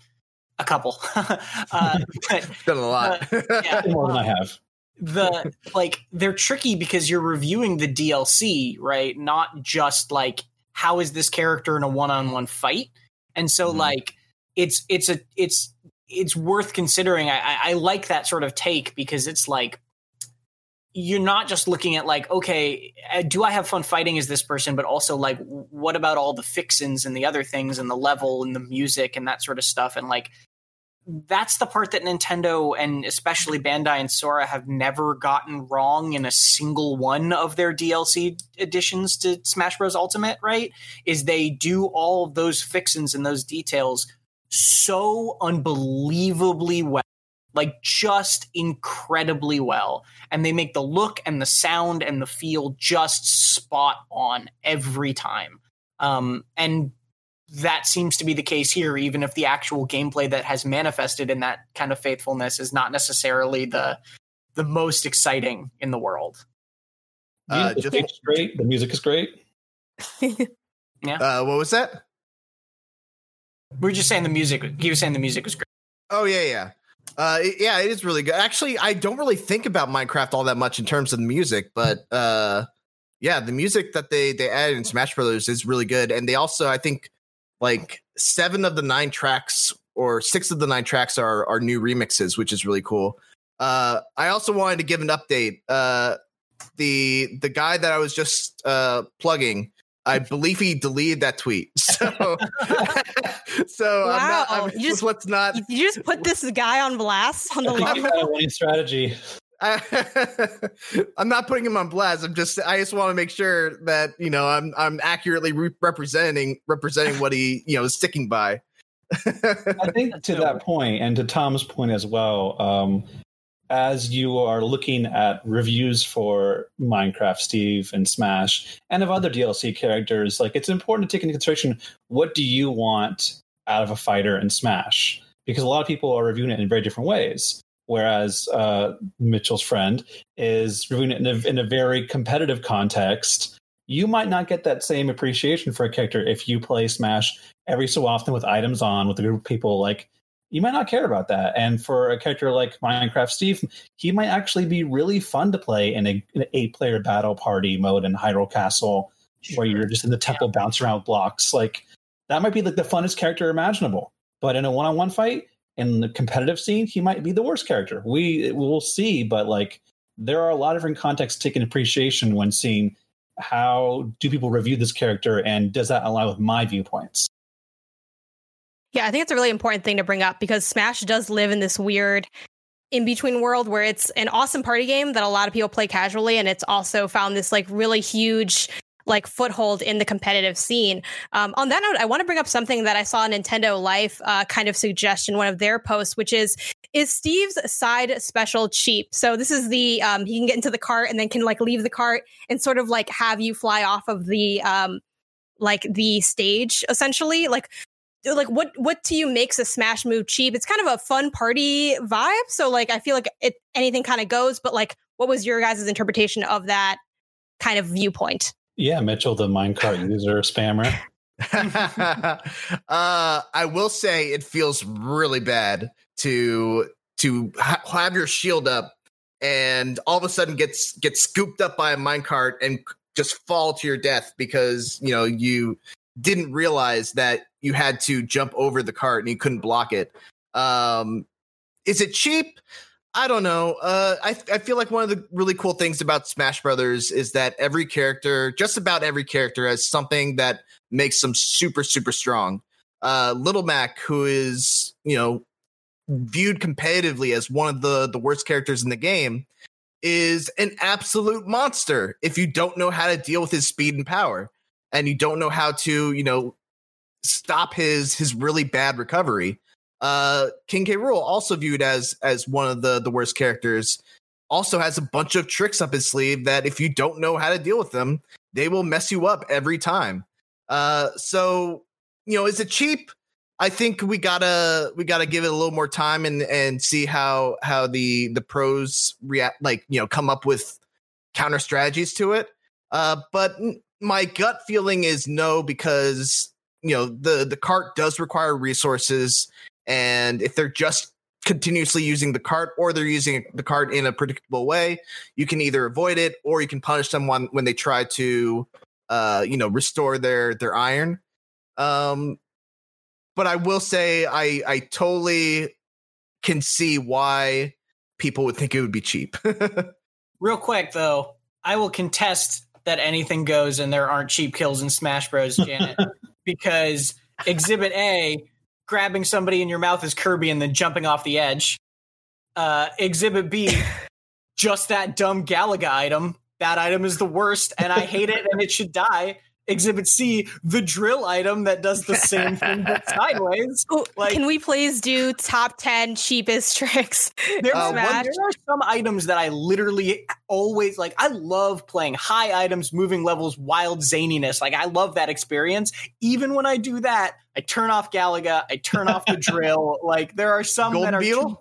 a couple. uh, but done a lot. yeah, More than I have. the like they're tricky because you're reviewing the DLC, right? Not just like how is this character in a one-on-one fight. And so Mhm. like it's it's a it's it's worth considering. I, I I like that sort of take because it's like you're not just looking at like okay uh, do i have fun fighting as this person but also like what about all the fixins and the other things and the level and the music and that sort of stuff and like that's the part that Nintendo and especially Bandai and Sora have never gotten wrong in a single one of their DLC additions to Smash Bros. Ultimate, right? Is they do all of those fixins and those details so unbelievably well. Like just incredibly well. And they make the look and the sound and the feel just spot on every time. Um, and that seems to be the case here, even if the actual gameplay that has manifested in that kind of faithfulness is not necessarily the the most exciting in the world. Uh, the just- stage is great. The music is great. Yeah. Uh, what was that? We were just saying the music. He was saying the music was great. Oh yeah, yeah. Uh, yeah, it is really good. Actually, I don't really think about Minecraft all that much in terms of the music, but uh, yeah, the music that they they added in Smash Brothers is really good, and they also, I think, like seven of the nine tracks or six of the nine tracks are are new remixes, which is really cool. Uh, I also wanted to give an update. Uh, the the guy that I was just uh, plugging, I believe he deleted that tweet. So, so I'm not. I'm, you just- let's not. You just put this guy on blast on the I think live? you got strategy. I, I'm not putting him on blast. I'm just I just want to make sure that you know I'm I'm accurately re- representing representing what he you know is sticking by. I think to that point, and to Tom's point as well, um, as you are looking at reviews for Minecraft, Steve, and Smash, and of other DLC characters, like it's important to take into consideration what do you want out of a fighter in Smash, because a lot of people are reviewing it in very different ways. Whereas uh, Mitchell's friend is reviewing it in a, in a very competitive context. You might not get that same appreciation for a character if you play Smash every so often with items on with a group of people. Like you might not care about that. And for a character like Minecraft Steve, he might actually be really fun to play in, a, an eight player battle party mode in Hyrule Castle, where you're just in the temple bouncing around with blocks. Like that might be like the funnest character imaginable. But in a one-on-one fight, in the competitive scene, he might be the worst character. We will see, but like there are a lot of different contexts taken appreciation when seeing how do people review this character and does that align with my viewpoints. Yeah, I think it's a really important thing to bring up because Smash does live in this weird in between world where it's an awesome party game that a lot of people play casually and it's also found this like really huge like foothold in the competitive scene. Um, on that note, I want to bring up something that I saw Nintendo Life uh, kind of suggestion one of their posts, which is is Steve's side special cheap? So this is the um, he can get into the cart and then can like leave the cart and sort of like have you fly off of the um, like the stage essentially like like what what to you makes a smash move cheap it's kind of a fun party vibe so like i feel like it anything kind of goes but like what was your guys' interpretation of that kind of viewpoint Yeah, Mitchell, the minecart user spammer. uh, I will say it feels really bad to to ha- have your shield up and all of a sudden gets get scooped up by a minecart and just fall to your death because you know you didn't realize that you had to jump over the cart and you couldn't block it. Um, is it cheap? I don't know. Uh, I I feel like one of the really cool things about Smash Brothers is that every character, just about every character, has something that makes them super super strong. Uh, Little Mac, who is you know viewed competitively as one of the the worst characters in the game, is an absolute monster. If you don't know how to deal with his speed and power, and you don't know how to you know stop his his really bad recovery. Uh, King K. Rool, also viewed as as one of the the worst characters, also has a bunch of tricks up his sleeve that if you don't know how to deal with them, they will mess you up every time. Uh, so you know, is it cheap? I think we gotta we gotta give it a little more time and and see how how the the pros react, like you know, come up with counter strategies to it. Uh, but my gut feeling is no because you know the the cart does require resources and if they're just continuously using the cart or they're using the cart in a predictable way you can either avoid it or you can punish them when, when they try to uh you know restore their their iron um but i will say i i totally can see why people would think it would be cheap Real quick though, I will contest that anything goes and there aren't cheap kills in Smash Bros. Janet, because Exhibit A, grabbing somebody in your mouth is Kirby and then jumping off the edge. Uh, exhibit B, just that dumb Galaga item. That item is the worst, and I hate it, and it should die. Exhibit C, the drill item that does the same thing but sideways. Ooh, Like- can we please do top 10 cheapest tricks There, in are, there are some items that I literally always like. I love playing high items, moving levels, wild zaniness. Like I love that experience. Even when I do that, I turn off Galaga, I turn off the drill. Like there are some Golden that are Beetle? too-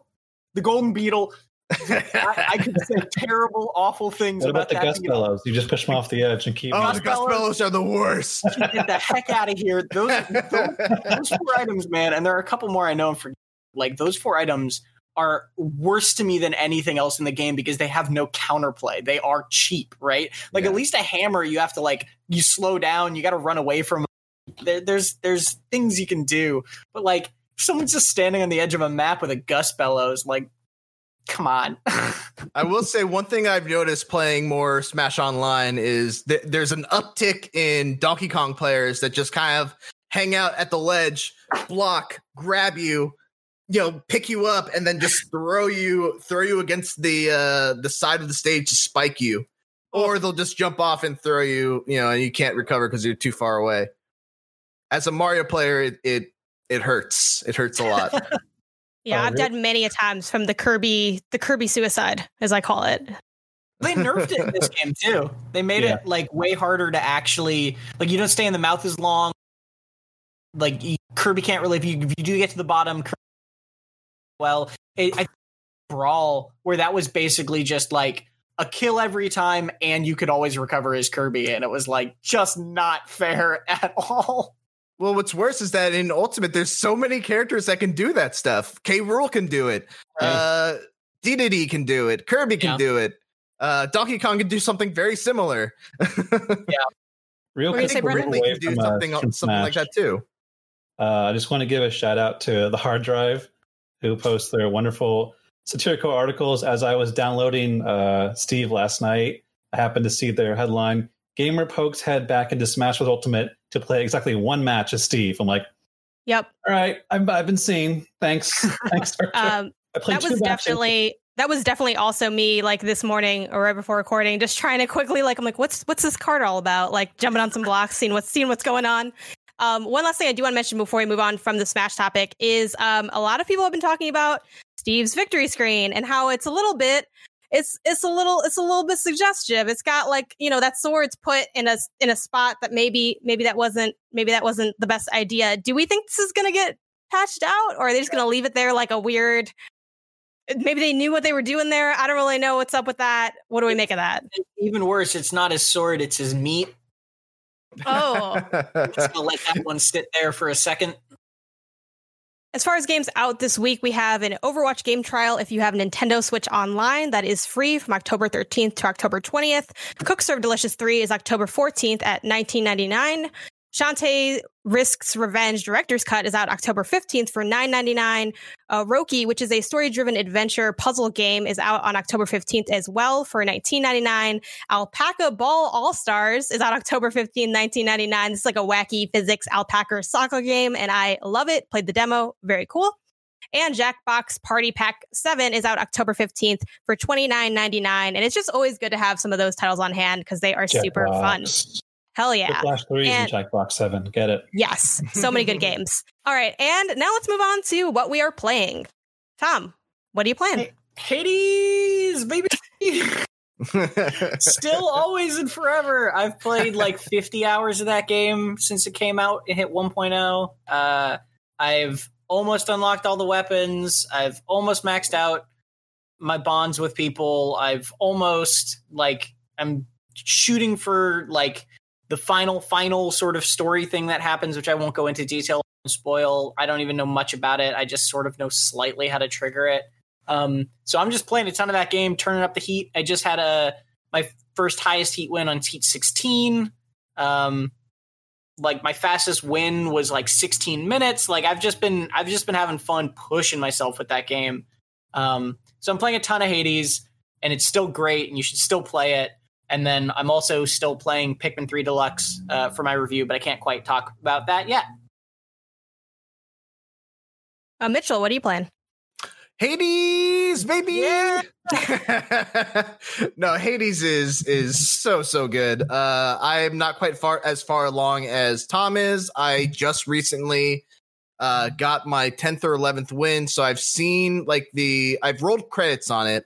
the golden beetle. I, I could say terrible, awful things What about, about the that Gust. Bellows? You just push them off the edge and keep. oh the gust bellows are the worst Get the heck out of here. Those, those, those four items, man, and there are a couple more I know for like those four items are worse to me than anything else in the game because they have no counterplay. They are cheap, right? Like Yeah. at least a hammer, you have to like you slow down, you got to run away from. There, there's there's things you can do, but like someone's just standing on the edge of a map with a Gust Bellows, like, come on. I will say one thing I've noticed playing more Smash Online is that there's an uptick in Donkey Kong players that just kind of hang out at the ledge, block, grab you, you know, pick you up, and then just throw you throw you against the uh the side of the stage to spike you. Or they'll just jump off and throw you, you know, and you can't recover because you're too far away. As a Mario player, it it, it hurts. It hurts a lot. Yeah, Oh, I've really? died many a times from the Kirby, the Kirby suicide, as I call it. They nerfed it in this game too. They made Yeah. it like way harder to actually like you don't stay in the mouth as long. Like you, Kirby can't really if you, if you do get to the bottom. Kirby, well, it, I brawl where that was basically just like a kill every time, and you could always recover as Kirby, and it was like just not fair at all. Well, what's worse is that in Ultimate, there's so many characters that can do that stuff. K. Rool can do it. Uh, Dedede can do it. Kirby can Yeah. do it. Uh, Donkey Kong can do something very similar. Yeah. Real We're quick, say Brendan? move away can do from, uh, something from something like that too. Uh, I just want to give a shout out to the hard drive who posts their wonderful satirical articles. As I was downloading uh, Steve last night, I happened to see their headline Gamer pokes head back into Smash with Ultimate to play exactly one match as Steve. I'm like, Yep. all right, I'm, I've been seeing. Thanks. Thanks. Um, that was matches. definitely that was definitely also me like this morning or right before recording just trying to quickly like i'm like what's what's this card all about like jumping on some blocks seeing what's seeing what's going on um, one last thing i do want to mention before we move on from the smash topic is um, a lot of people have been talking about steve's victory screen and how it's a little bit it's it's a little it's a little bit suggestive it's got like you know that sword's put in a in a spot that maybe maybe that wasn't maybe that wasn't the best idea do we think this is gonna get patched out or are they just gonna leave it there like a weird eh, maybe they knew what they were doing there. I don't really know what's up with that. What do we make of that? Even worse, it's not his sword; it's his meat. Oh, Just gonna let that one sit there for a second. As far as games out this week, we have an Overwatch game trial. If you have Nintendo Switch Online, that is free from October 13th to October 20th. Cook Serve Delicious 3 is October 14th at 19.99. Shantae Risks Revenge Director's Cut is out October 15th for $9.99. Uh, Roki, which is a story driven adventure puzzle game, is out on October 15th as well for $19.99. Alpaca Ball All Stars is out October 15th, 1999. This is like a wacky physics alpaca soccer game, and I love it. Played the demo, very cool. And Jackbox Party Pack 7 is out October 15th for $29.99. And it's just always good to have some of those titles on hand because they are super fun. Jackbox. Hell yeah. Flash 3 And- and Jackbox 7. Get it. Yes, so many good games. All right, and now let's move on to what we are playing. Tom, what are you playing? Hades, baby. Still, always, and forever. I've played like 50 hours of that game since it came out. It hit 1.0. Uh, I've almost unlocked all the weapons. I've almost maxed out my bonds with people. I've almost like I'm shooting for like the final final sort of story thing that happens, which I won't go into detail and spoil. I don't even know much about it. I just sort of know slightly how to trigger it. Um, so I'm just playing a ton of that game, turning up the heat. I just had a my first highest heat win on heat 16. Um, like my fastest win was like 16 minutes. Like I've just been I've just been having fun pushing myself with that game. Um, so I'm playing a ton of Hades, and it's still great, and you should still play it. And then I'm also still playing Pikmin 3 Deluxe uh, for my review, but I can't quite talk about that yet. Uh, Mitchell, what are you playing? Hades, baby. Yeah. no, Hades is is so so good. Uh, I am not quite far as far along as Tom is. I just recently uh, got my tenth or eleventh win, so I've seen like the I've rolled credits on it.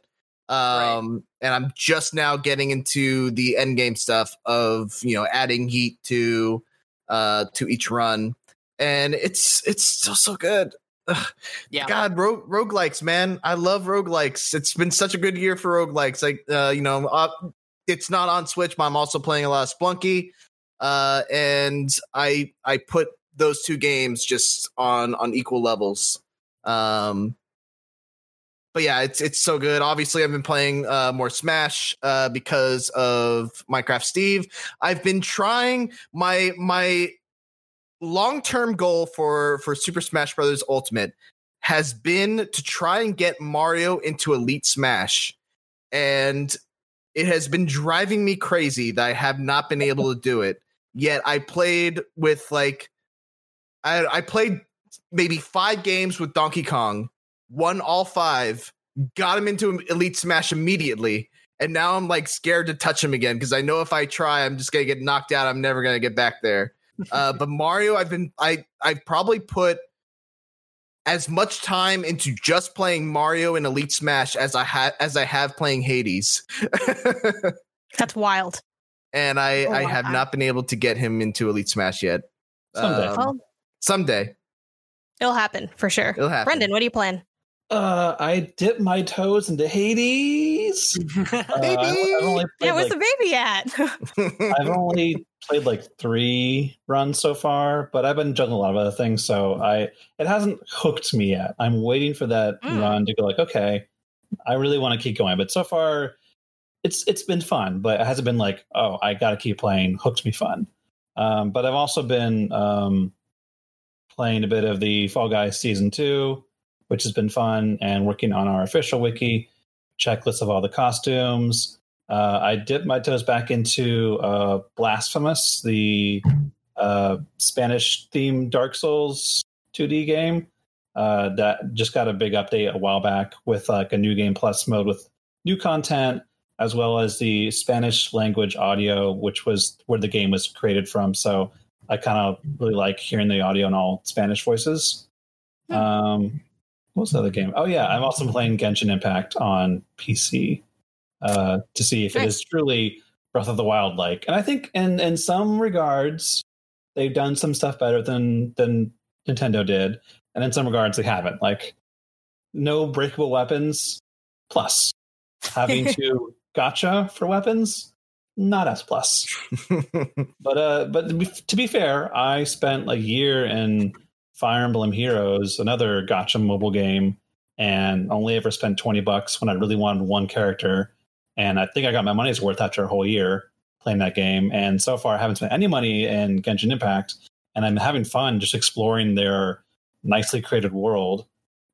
Um, and I'm just now getting into the end game stuff of you know adding heat to uh to each run, and it's it's still so good. Ugh. Yeah. God, rogue roguelikes, man. I love roguelikes. It's been such a good year for roguelikes. Like, uh, you know, uh, it's not on Switch, but I'm also playing a lot of Spelunky. Uh, and I I put those two games just on on equal levels. Um, but yeah, it's it's so good. Obviously, I've been playing uh, more Smash uh, because of Minecraft Steve. I've been trying my my long term goal for for Super Smash Brothers Ultimate has been to try and get Mario into Elite Smash, and it has been driving me crazy that I have not been able to do it. Yet I played with like I I played maybe five games with Donkey Kong, won all five, got him into Elite Smash immediately. And now I'm like scared to touch him again because I know if I try, I'm just gonna get knocked out. I'm never gonna get back there. Uh, but Mario, I've been I I've probably put as much time into just playing Mario in Elite Smash as I had as I have playing Hades, That's wild. and I Oh, I have wow. not been able to get him into Elite Smash yet. Someday. Um, Well, someday it'll happen for sure. it'll happen. Brendan, what do you playing? Uh, I dipped my toes into Hades. Uh, Baby! I, have only Yeah, where's like, the baby at? I've only played like three runs so far, but I've been juggling a lot of other things, so I it hasn't hooked me yet. I'm waiting for that Mm. run to go like, okay, I really want to keep going. But so far, it's it's been fun, but it hasn't been like, oh, I got to keep playing. Hooked me fun. Um, but I've also been um, playing a bit of the Fall Guys season two, which has been fun, and working on our official wiki checklist of all the costumes. Uh, I dipped my toes back into uh, Blasphemous, the uh, Spanish themed Dark Souls 2D game uh, that just got a big update a while back with like a new game plus mode with new content as well as the Spanish language audio, which was where the game was created from. So I kind of really like hearing the audio in all Spanish voices. Um, what was the other game? Oh yeah, I'm also playing Genshin Impact on PC uh, to see if it is truly Breath of the Wild like. And I think in in some regards they've done some stuff better than than Nintendo did, and in some regards they haven't. Like no breakable weapons plus having to gacha for weapons not S plus. but uh, but to be, to be fair, I spent a year in Fire Emblem Heroes, another gacha mobile game, and only ever spent twenty bucks when I really wanted one character. And I think I got my money's worth after a whole year playing that game. And so far, I haven't spent any money in Genshin Impact, and I'm having fun just exploring their nicely created world.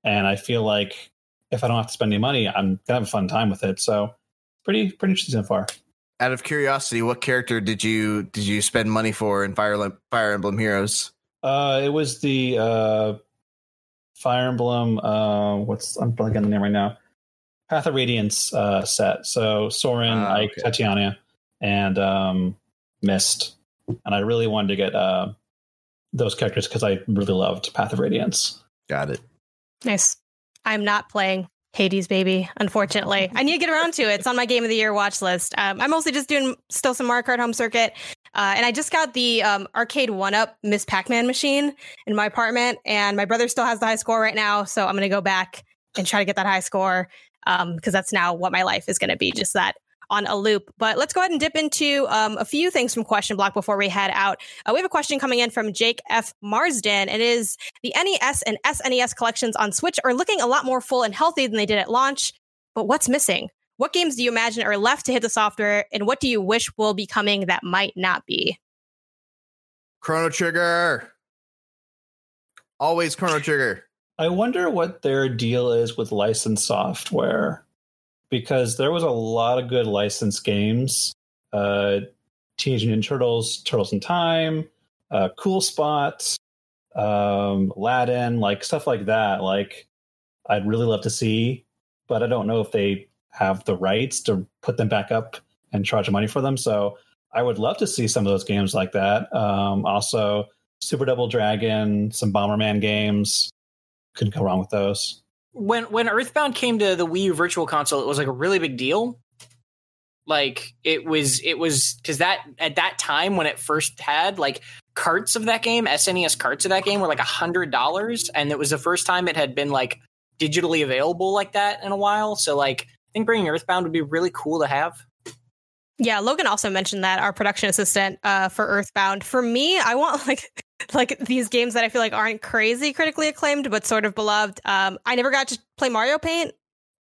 And I feel like if I don't have to spend any money, I'm gonna have a fun time with it. So pretty pretty interesting so far. Out of curiosity, what character did you did you spend money for in Fire Fire Emblem Heroes? Uh, it was the uh, Fire Emblem. Uh, what's I'm blanking the name right now. Path of Radiance uh, set. So Soren, ah, Ike, okay. Titania, and um, Mist. And I really wanted to get uh, those characters because I really loved Path of Radiance. Got it. Nice. I'm not playing Hades, baby. Unfortunately, I need to get around to it. It's on my game of the year watch list. Um, I'm mostly just doing still some Mario Kart Home Circuit, uh, and I just got the um, arcade one up Miss Pac Man machine in my apartment, and my brother still has the high score right now, so I'm gonna go back and try to get that high score because um, that's now what my life is gonna be. Just that on a loop. But let's go ahead and dip into um, a few things from Question Block before we head out. Uh, we have a question coming in from Jake F. Marsden. It is the NES and SNES collections on Switch are looking a lot more full and healthy than they did at launch. But what's missing? What games do you imagine are left to hit the software, and what do you wish will be coming that might not be? Chrono Trigger. Always Chrono Trigger. I wonder what their deal is with licensed software because there was a lot of good licensed games. Uh, Teenage Ninja Turtles, Turtles in Time, uh, Cool Spot, um, Aladdin, like stuff like that. Like I'd really love to see, but I don't know if they have the rights to put them back up and charge money for them. So I would love to see some of those games like that. Um, also, Super Double Dragon, some Bomberman games. Couldn't go wrong with those when when Earthbound came to the Wii U Virtual Console, it was like a really big deal. Like it was, it was because that at that time when it first had like carts of that game, SNES carts of that game were like a hundred dollars, and it was the first time it had been like digitally available like that in a while. So like, I think bringing Earthbound would be really cool to have. Yeah, Logan also mentioned that our production assistant uh, for Earthbound. For me, I want like like these games that I feel like aren't crazy critically acclaimed, but sort of beloved. Um, I never got to play Mario Paint.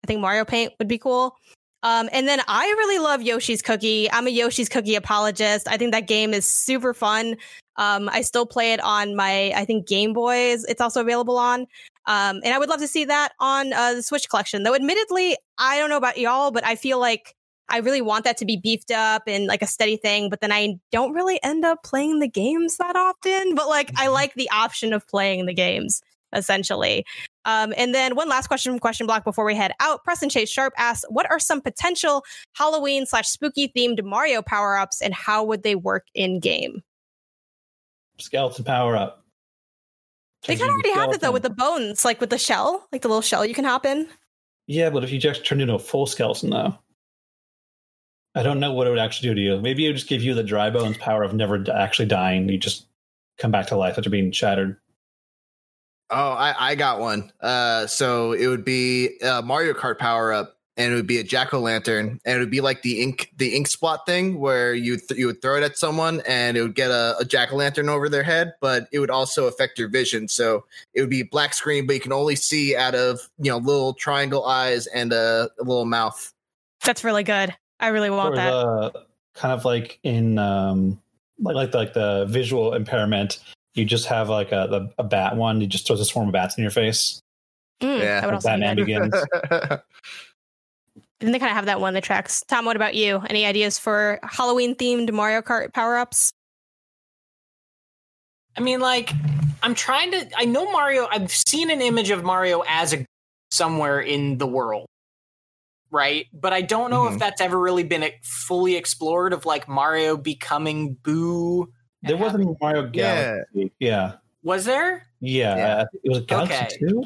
I think Mario Paint would be cool. Um, and then I really love Yoshi's Cookie. I'm a Yoshi's Cookie apologist. I think that game is super fun. Um, I still play it on my, I think Game Boys. It's also available on. Um, and I would love to see that on uh, the Switch collection. Though, admittedly, I don't know about y'all, but I feel like I really want that to be beefed up and like a steady thing, but then I don't really end up playing the games that often. But like, I mm-hmm. like the option of playing the games essentially. Um, and then one last question from Question Block before we head out. Preston Chase Sharp asks, "What are some potential Halloween slash spooky themed Mario power ups, and how would they work in game?" Skeleton power up. They kind of already have it though with the bones, like with the shell, like the little shell you can hop in. Yeah, but if you just turn into a full skeleton though. I don't know what it would actually do to you. Maybe it would just give you the dry bones power of never actually dying. You just come back to life after being shattered. Oh, I, I got one. Uh, so it would be a Mario Kart power up, and it would be a jack o' lantern, and it would be like the ink the ink spot thing where you th- you would throw it at someone, and it would get a, a jack o' lantern over their head, but it would also affect your vision. So it would be black screen, but you can only see out of you know little triangle eyes and a, a little mouth. That's really good. I really want that. The, kind of like in um, like like the, like the visual impairment You just have like a the, a bat one. You just throws a swarm of bats in your face. Mm, Yeah. that would also be Batman good. begins. And they kind of have that one that tracks. Tom, what about you? Any ideas for Halloween themed Mario Kart power ups? I mean, like, I'm trying to. I know Mario. I've seen an image of Mario as a somewhere in the world, right? But I don't know Mhm. if that's ever really been fully explored. Of like Mario becoming Boo. There wasn't having- Mario Galaxy. Yeah. Was there? Yeah. Yeah. I it was Galaxy Okay. 2.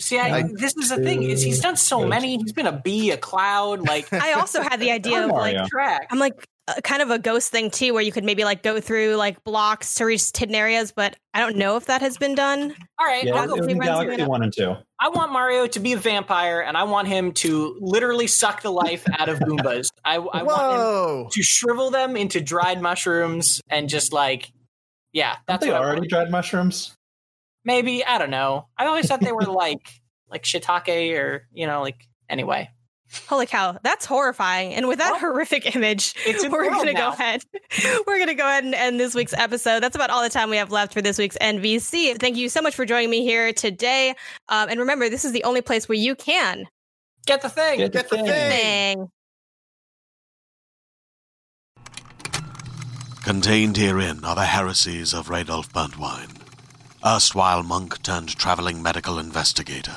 See, I, I- this is the thing is he's done so many. He's been a bee, a cloud, like I also had the idea of like track. I'm like kind of a ghost thing too, where you could maybe like go through like blocks to reach hidden areas, but I don't know if that has been done. All right, Yeah, I'll go was with in Galaxy 1 and 2. I want Mario to be a vampire, and I want him to literally suck the life out of Goombas. I, I want him to shrivel them into dried mushrooms and just like, yeah, Aren't that's they what I already want. dried mushrooms? Maybe I don't know. I always thought they were like like shiitake or you know like anyway. Holy cow, that's horrifying! And with that Well, horrific image, it's we're gonna go ahead. We're gonna go ahead and end this week's episode. That's about all the time we have left for this week's NVC. Thank you so much for joining me here today. Um, and remember, this is the only place where you can Get the thing. Get Get the thing. thing. Contained herein are the heresies of Radolf Burntwine, erstwhile monk turned traveling medical investigator.